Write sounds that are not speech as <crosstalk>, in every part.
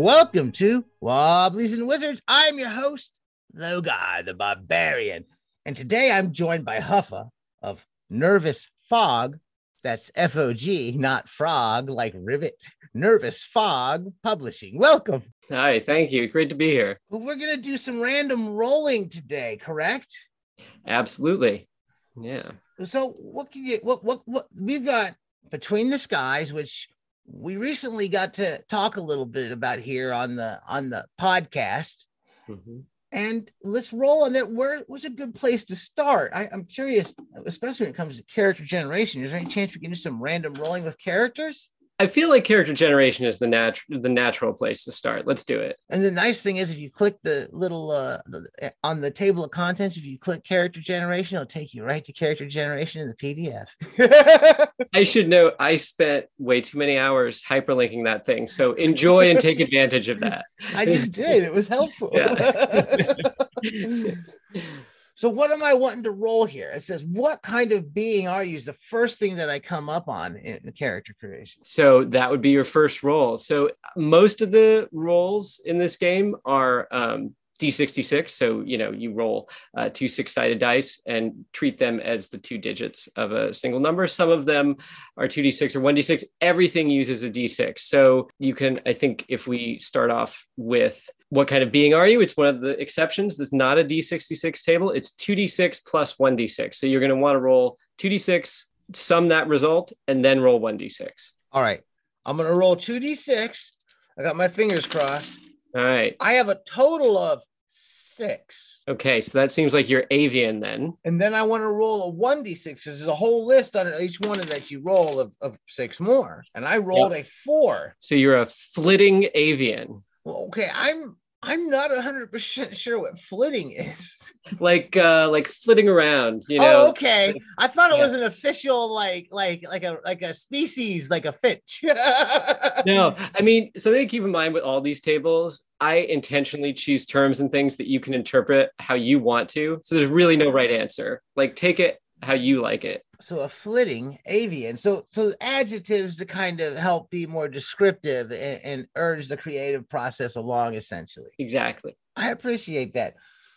Welcome to Wobblies and Wizards. I'm your host, Logar the Barbarian. And today I'm joined by Huffa of Nervous Fog. That's F O G, not frog like rivet. Nervous Fog Publishing. Welcome. Hi, thank you. Great to be here. We're going to do some random rolling today, correct? Absolutely. Yeah. So, what can you, what, what, what, we've got Between the Skies, which we recently got to talk a little bit about here on the on the podcast. Mm-hmm. and let's roll on that. Where was a good place to start? I, i'm curious especially when it comes to character generation is there any chance we can do some random rolling with characters I feel like character generation is the natural the natural place to start. Let's do it. And the nice thing is, if you click the little uh, the, on the table of contents, if you click character generation, it'll take you right to character generation in the PDF. <laughs> I should note I spent way too many hours hyperlinking that thing, so enjoy and take advantage of that. I just did. It was helpful. <laughs> <laughs> So what am I wanting to roll here? It says, what kind of being are you? Is the first thing that I come up on in the character creation. So that would be your first roll. So most of the rolls in this game are um, D66. So, you know, you roll uh, two six sided dice and treat them as the two digits of a single number. Some of them are 2D6 or 1D6. Everything uses a D6. So, you can, I think, if we start off with what kind of being are you? It's one of the exceptions. There's not a D66 table. It's 2D6 plus 1D6. So, you're going to want to roll 2D6, sum that result, and then roll 1D6. All right. I'm going to roll 2D6. I got my fingers crossed. All right. I have a total of six. Okay, so that seems like you're avian then. And then I want to roll a 1d6 because there's a whole list on each one that you roll of, of six more. And I rolled yep. a four. So you're a flitting avian. Well, okay, I'm I'm not hundred percent sure what flitting is. Like uh like flitting around, you know. Oh, okay. I thought it yeah. was an official like like like a like a species, like a finch. <laughs> no, I mean something to keep in mind with all these tables, I intentionally choose terms and things that you can interpret how you want to. So there's really no right answer. Like take it how you like it. So a flitting avian. So so adjectives to kind of help be more descriptive and, and urge the creative process along, essentially. Exactly. I appreciate that.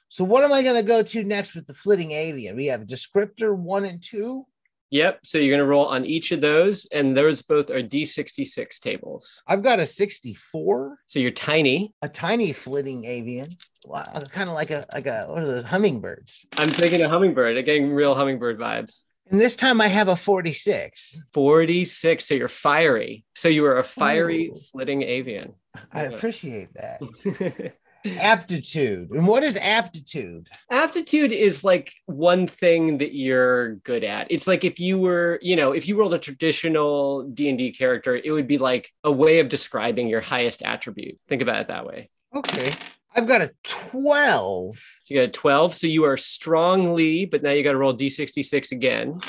So what am I going to go to next with the flitting avian? We have descriptor one and two. Yep. So you're going to roll on each of those, and those both are D66 tables. I've got a 64. So you're tiny. A tiny flitting avian. Wow, kind of like a like a what are those hummingbirds? I'm thinking a hummingbird. I'm getting real hummingbird vibes. And this time I have a 46. 46. So you're fiery. So you are a fiery Ooh. flitting avian. I appreciate that. <laughs> aptitude. And what is aptitude? Aptitude is like one thing that you're good at. It's like if you were, you know, if you rolled a traditional D&D character, it would be like a way of describing your highest attribute. Think about it that way. Okay. I've got a 12. So you got a 12. So you are strongly, but now you got to roll D66 again.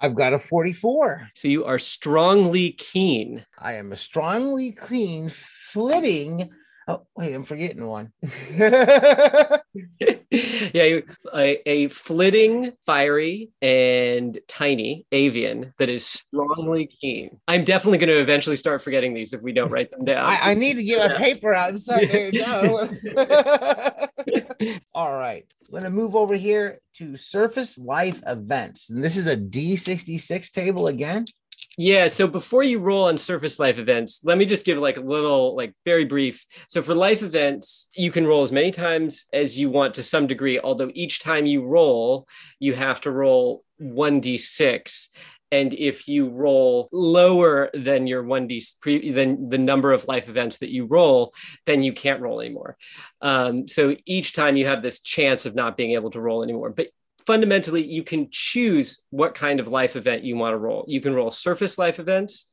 I've got a 44. So you are strongly keen. I am a strongly keen, flitting Oh, wait, I'm forgetting one. <laughs> <laughs> yeah, a, a, flitting, fiery, and tiny avian that is strongly keen. I'm definitely going to eventually start forgetting these if we don't write them down. I, I need to get yeah. a paper out and start. There. <laughs> All right. I'm going to move over here to surface life events. And this is a D66 table again. Yeah. So before you roll on surface life events, let me just give like a little, like very brief. So for life events, you can roll as many times as you want to some degree, although each time you roll, you have to roll 1d6 and if you roll lower than your 1d pre, than the number of life events that you roll then you can't roll anymore um, so each time you have this chance of not being able to roll anymore but fundamentally you can choose what kind of life event you want to roll. You can roll surface life events,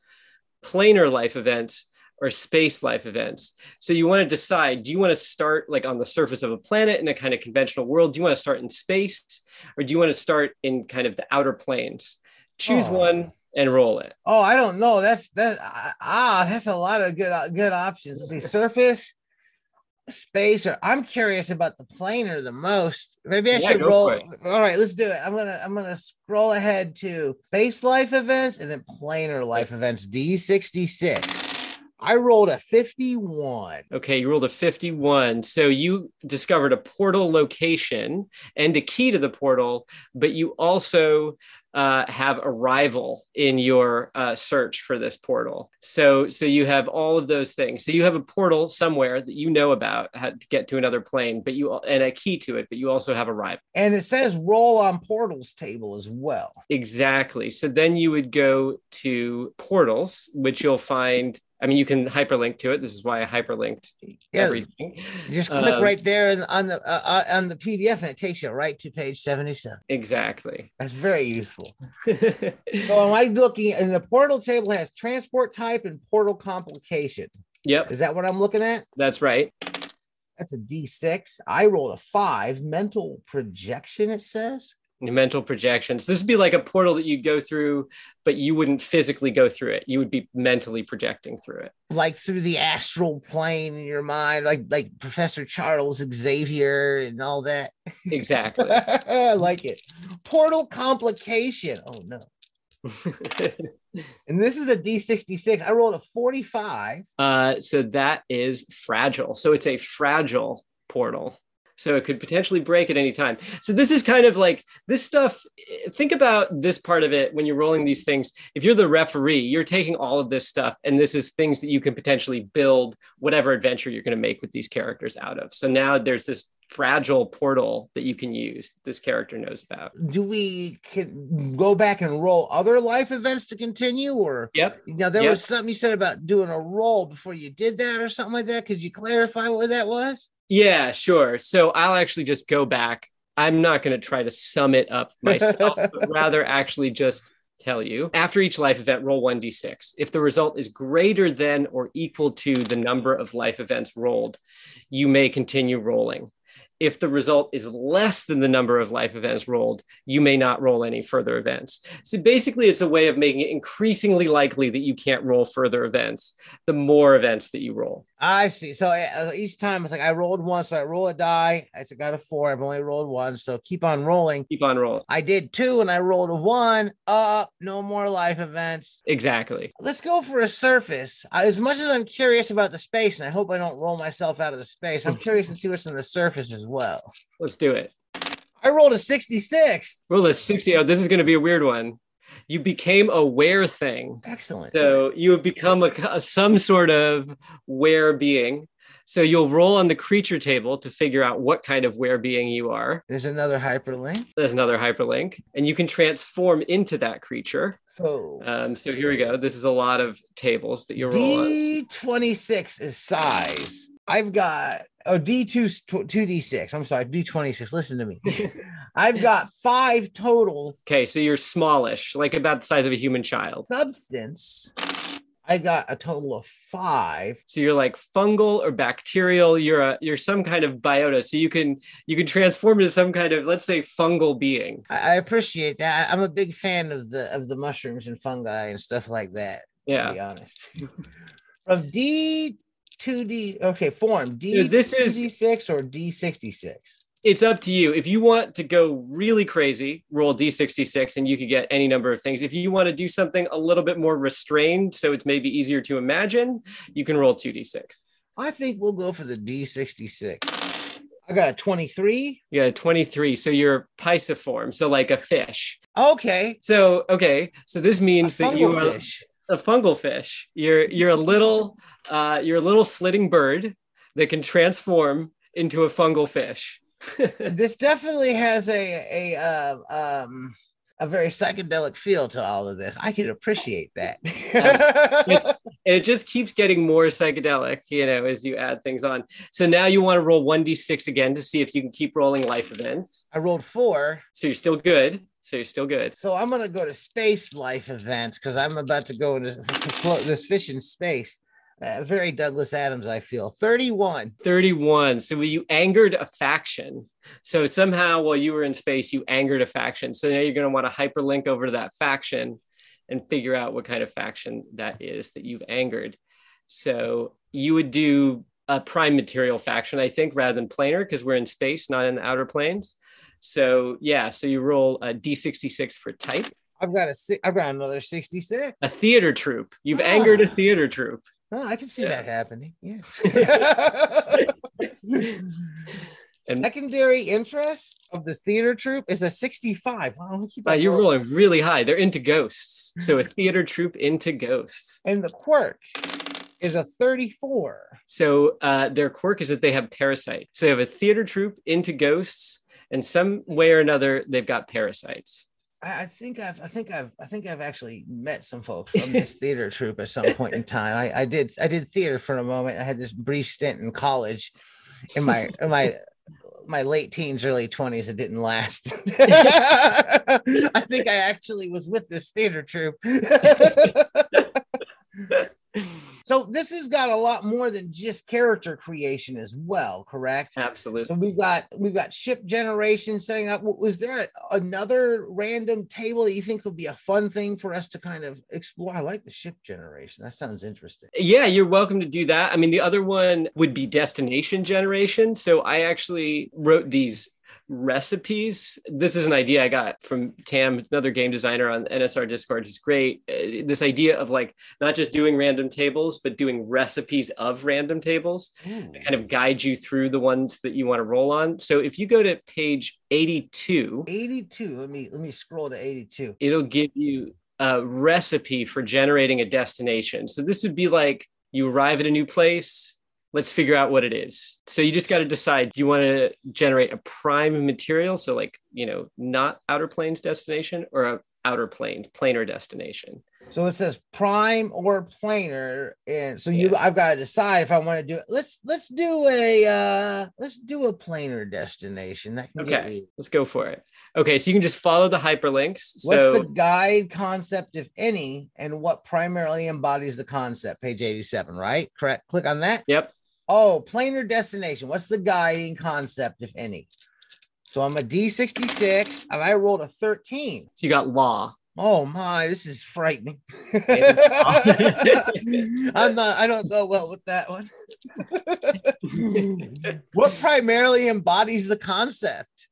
planar life events, or space life events. So you want to decide do you want to start like on the surface of a planet in a kind of conventional world? Do you want to start in space or do you want to start in kind of the outer planes? Choose oh. one and roll it. Oh, I don't know. That's that ah, that's a lot of good good options. See, surface, space or I'm curious about the planar the most. Maybe I yeah, should roll. All right, let's do it. I'm gonna I'm gonna scroll ahead to space life events and then planar life events D66. I rolled a 51. Okay, you rolled a 51. So you discovered a portal location and a key to the portal, but you also uh, have a rival in your uh, search for this portal. So, so you have all of those things. So you have a portal somewhere that you know about how to get to another plane, but you and a key to it, but you also have a rival. And it says roll on portals table as well. Exactly. So then you would go to portals, which you'll find I mean, you can hyperlink to it. This is why I hyperlinked yeah, everything. Just click um, right there on the uh, uh, on the PDF, and it takes you right to page seventy-seven. Exactly. That's very useful. <laughs> so, am I looking? And the portal table has transport type and portal complication. Yep. Is that what I'm looking at? That's right. That's a D6. I rolled a five. Mental projection. It says mental projections. This would be like a portal that you'd go through, but you wouldn't physically go through it. You would be mentally projecting through it. Like through the astral plane in your mind, like like Professor Charles Xavier and all that. Exactly. <laughs> I like it. Portal complication. Oh no. <laughs> and this is a D66. I rolled a 45. Uh, so that is fragile. So it's a fragile portal so it could potentially break at any time. So this is kind of like this stuff think about this part of it when you're rolling these things. If you're the referee you're taking all of this stuff and this is things that you can potentially build whatever adventure you're going to make with these characters out of. So now there's this fragile portal that you can use this character knows about. Do we can go back and roll other life events to continue or yep. Now there yep. was something you said about doing a roll before you did that or something like that. Could you clarify what that was yeah, sure. So I'll actually just go back. I'm not going to try to sum it up myself, but <laughs> rather actually just tell you after each life event, roll 1d6. If the result is greater than or equal to the number of life events rolled, you may continue rolling if the result is less than the number of life events rolled, you may not roll any further events. So basically, it's a way of making it increasingly likely that you can't roll further events the more events that you roll. I see. So uh, each time it's like I rolled one, so I roll a die. I got a four. I've only rolled one, so keep on rolling. Keep on rolling. I did two, and I rolled a one. Up, no more life events. Exactly. Let's go for a surface. As much as I'm curious about the space, and I hope I don't roll myself out of the space, I'm curious to see what's in the surface as well. Let's do it. I rolled a 66. Roll a 60. Oh, this is going to be a weird one. You became a were thing. Excellent. So you have become a, a some sort of were being. So you'll roll on the creature table to figure out what kind of were being you are. There's another hyperlink. There's another hyperlink, and you can transform into that creature. So, um, so here we go. This is a lot of tables that you roll. D26 is size. I've got oh D2 2D6. I'm sorry, D26. Listen to me. <laughs> I've got five total. Okay, so you're smallish, like about the size of a human child. Substance. I got a total of five. So you're like fungal or bacterial. You're a you're some kind of biota. So you can you can transform into some kind of let's say fungal being. I, appreciate that. I'm a big fan of the of the mushrooms and fungi and stuff like that. Yeah. To be honest. From D 2D okay form D this is D6 or D66 it's up to you. If you want to go really crazy, roll D66 and you could get any number of things. If you want to do something a little bit more restrained, so it's maybe easier to imagine, you can roll 2D6. I think we'll go for the D66. I got a 23. Yeah, 23. So you're pisciform, so like a fish. Okay. So, okay. So this means that you are fish. a fungal fish. You're you're a little uh you're a little flitting bird that can transform into a fungal fish. <laughs> this definitely has a a uh, um a very psychedelic feel to all of this. I can appreciate that. <laughs> <laughs> it just keeps getting more psychedelic, you know, as you add things on. So now you want to roll 1d6 again to see if you can keep rolling life events. I rolled four. So you're still good. So you're still good. So I'm gonna go to space life events because I'm about to go into to this fish in space. Uh, very Douglas Adams, I feel. 31. 31. So you angered a faction. So somehow while you were in space, you angered a faction. So now you're going to want to hyperlink over to that faction and figure out what kind of faction that is that you've angered. So you would do a prime material faction, I think, rather than planar because we're in space, not in the outer planes. So yeah, so you roll a d66 for type. I've got a I've got another 66. A theater troupe. You've ah. angered a theater troupe. Oh, I can see Yeah. that happening. Yeah. <laughs> And- Secondary interest of this theater troupe is a 65. Wow, keep Wow, you're rolling. rolling really high. They're into ghosts. So a <laughs> theater troupe into ghosts. And the quirk is a 34. So uh, their quirk is that they have parasite. So they have a theater troupe into ghosts, and some way or another, they've got parasites. I, I think I've I think I've I think I've actually met some folks from this <laughs> theater troupe at some point in time. I, I did I did theater for a moment. I had this brief stint in college in my in my my late teens, early 20s. It didn't last. <laughs> I think I actually was with this theater troupe. <laughs> so this has got a lot more than just character creation as well, correct? Absolutely. So we've got we've got ship generation setting up. Was there a- another random table that you think would be a fun thing for us to kind of explore? I like the ship generation. That sounds interesting. Yeah, you're welcome to do that. I mean, the other one would be destination generation. So I actually wrote these recipes. This is an idea I got from Tam, another game designer on NSR Discord, who's great. Uh, This idea of like not just doing random tables, but doing recipes of random tables to kind of guide you through the ones that you want to roll on. So if you go to page 82, 82. Let me let me scroll to 82. it'll give you a recipe for generating a destination. So this would be like you arrive at a new place, let's figure out what it is. So you just got to decide do you want to generate a prime material so like, you know, not outer planes destination or a outer planes planar destination. So it says prime or planar, and so you Yeah. I've got to decide if I want to do it. Let's let's do a uh let's do a planar destination. That Okay. Let's go for it. Okay, so you can just follow the hyperlinks. What's so the guide concept, if any, and what primarily embodies the concept? Page 87, right? Correct. Click on that. Yep. Oh, planar destination. What's the guiding concept, if any? So I'm a D66 and I rolled a 13. So you got law. Oh my, this is frightening. <laughs> I'm not, I don't go well with that one. <laughs> what primarily embodies the concept?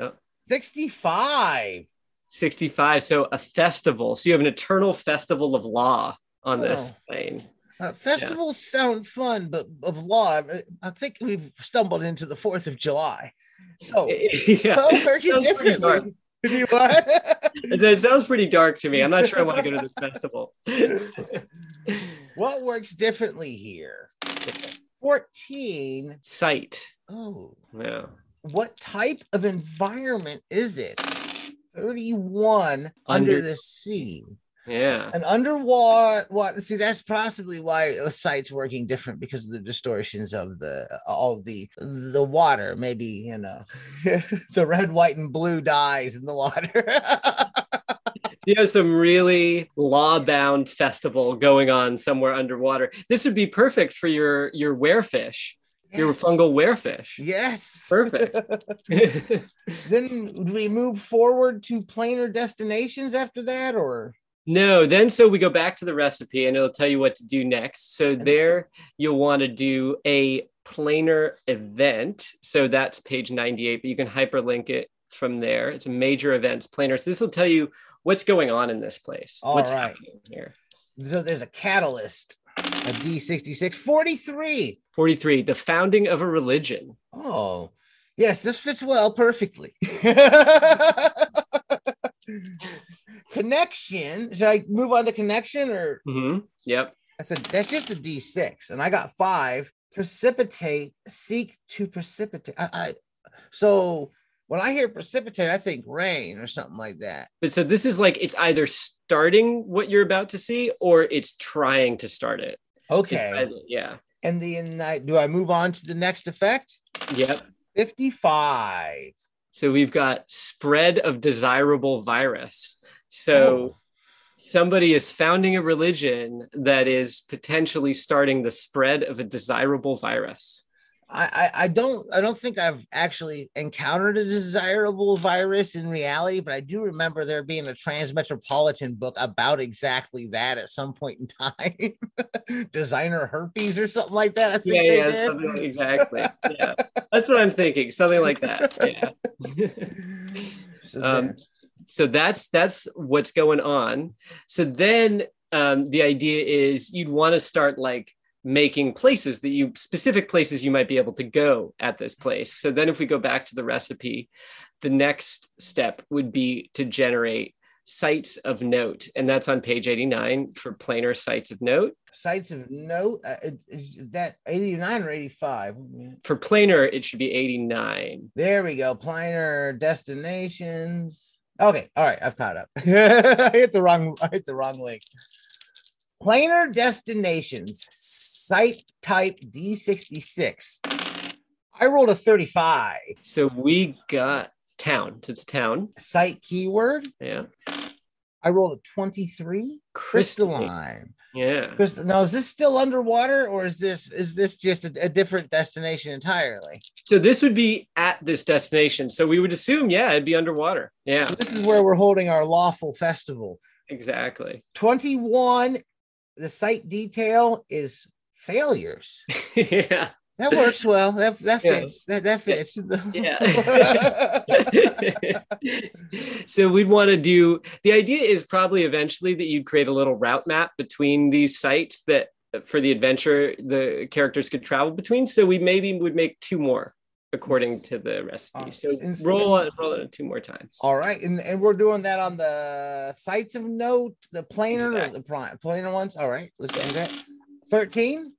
Yep. 65. 65. So a festival. So you have an eternal festival of law on this Oh. plane. Uh, festivals sound fun, but of law, I- think we've stumbled into the 4th of July. So, <laughs> yeah. well, where's <laughs> you Sounds differently? You? It, sounds pretty dark to me. I'm not sure I want to go to this <laughs> festival. what works differently here? 14. Sight. Oh, Yeah. what type of environment is it? 31 under, Under- the sea. Yeah. An underwater what see that's possibly why a sight's working different because of the distortions of the all the the water maybe you know <laughs> the red white and blue dyes in the water <laughs> You have some really law-bound festival going on somewhere underwater. This would be perfect for your your werefish, your fungal werefish. yes Perfect. <laughs> then we move forward to planar destinations after that or No, then so we go back to the recipe and it'll tell you what to do next. So there you'll want to do a planar event. So that's page 98, but you can hyperlink it from there. It's a major events planar. So this will tell you what's going on in this place. All what's right. happening here. so there's a catalyst a d66 43 43, the founding of a religion. Oh, yes, this fits well perfectly. <laughs> connection. Should I move on to connection or Mhm. Yep. that's a that's just a D6, and I got five. Precipitate, seek to precipitate. I, I so when I hear precipitate, I think rain or something like that. But so this is like it's either starting what you're about to see or it's trying to start it. Okay. either- yeah. And then I, do I move on to the next effect? Yep. 55. So we've got spread of desirable virus. So Oh. somebody is founding a religion that is potentially starting the spread of a desirable virus. I, I don't I don't think I've actually encountered a desirable virus in reality, but I do remember there being a transmetropolitan book about exactly that at some point in time. <laughs> Designer herpes or something like that. I think Yeah, they yeah, did. something exactly. Yeah, that's what I'm thinking. Something like that. Yeah. <laughs> So um, so that's that's what's going on. So then um, the idea is you'd want to start like making places that you specific places you might be able to go at this place. So then if we go back to the recipe, the next step would be to generate sites of note and that's on page 89 for planar sites of note. Sites of note uh, is that 89 or 85 for planar it should be 89 there we go planar destinations. Okay all right i've caught up. <laughs> I hit the wrong i hit the wrong link. Planar destinations site type d66 i rolled a 35 so we got town it's town. Site keyword? Yeah I rolled a 23 crystalline. Yeah. Crystal- now is this still underwater or is this is this just a, a, different destination entirely? So this would be at this destination. So we would assume, yeah, it'd be underwater. Yeah. So this is where we're holding our lawful festival. Exactly. 21. The site detail is failures. <laughs> yeah. That works well. That that fits. Yeah. That that fits. <laughs> Yeah. <laughs> so we'd want to do the idea is probably eventually that you'd create a little route map between these sites that for the adventure the characters could travel between. So we maybe would make two more according to the recipe. So roll on roll it two more times. All right. And, and we're doing that on the sites of note, the planar exactly. the prime planar ones. All right. Let's do that. 13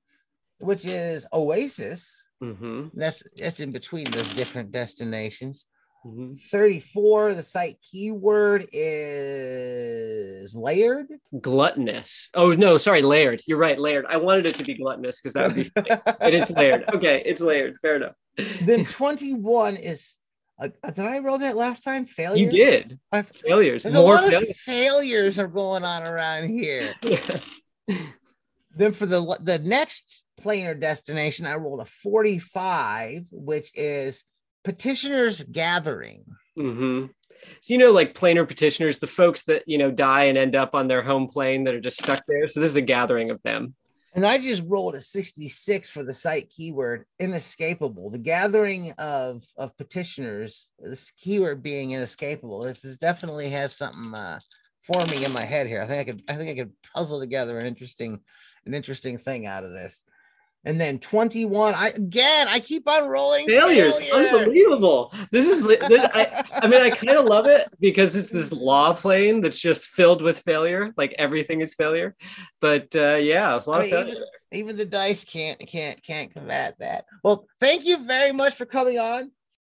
which is Oasis. Mm-hmm. That's that's in between those different destinations. Mm-hmm. 34, the site keyword is layered. Gluttonous. Oh, no, sorry, layered. You're right, layered. I wanted it to be gluttonous because that would be <laughs> funny. it is layered. Okay, it's layered. Fair enough. then <laughs> 21 is, uh, did I roll that last time? Failures? You did. i failures. More failures. failures are going on around here. <laughs> then for the the next planar destination, I rolled a 45, which is petitioners gathering. Mm-hmm. So, you know, like planar petitioners, the folks that, you know, die and end up on their home plane that are just stuck there. So, this is a gathering of them. And I just rolled a 66 for the site keyword inescapable. The gathering of, of petitioners, this keyword being inescapable. This is definitely has something uh, forming in my head here. I think I could I think I could puzzle together an interesting an interesting thing out of this and then 21 i again i keep on rolling. Failures, failures. unbelievable. This is this, I, I mean i kind of love it because it's this <laughs> law plane that's just filled with failure like everything is failure. But uh yeah it's a lot I mean, of failure. Even, even the dice can't can't can't combat that. Well thank you very much for coming on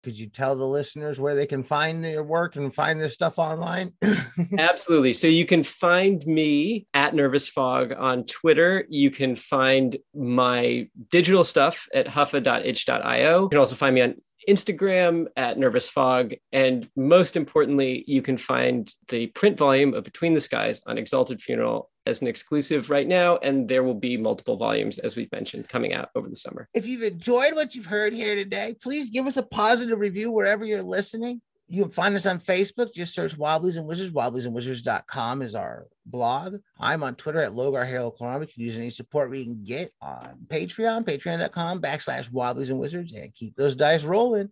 could you tell the listeners where they can find your work and find this stuff online? <laughs> Absolutely. So you can find me at Nervous Fog on Twitter. You can find my digital stuff at huffa.itch.io. You can also find me on Instagram at Nervous Fog. And most importantly, you can find the print volume of Between the Skies on Exalted Funeral as an exclusive right now. And there will be multiple volumes, as we've mentioned, coming out over the summer. If you've enjoyed what you've heard here today, please give us a positive review wherever you're listening. You can find us on Facebook. Just search Wobblies and Wizards. Wobbliesandwizards.com is our blog. I'm on Twitter at Logar Harold You can use any support we can get on Patreon, patreon.com backslash Wobblies and Wizards, and keep those dice rolling.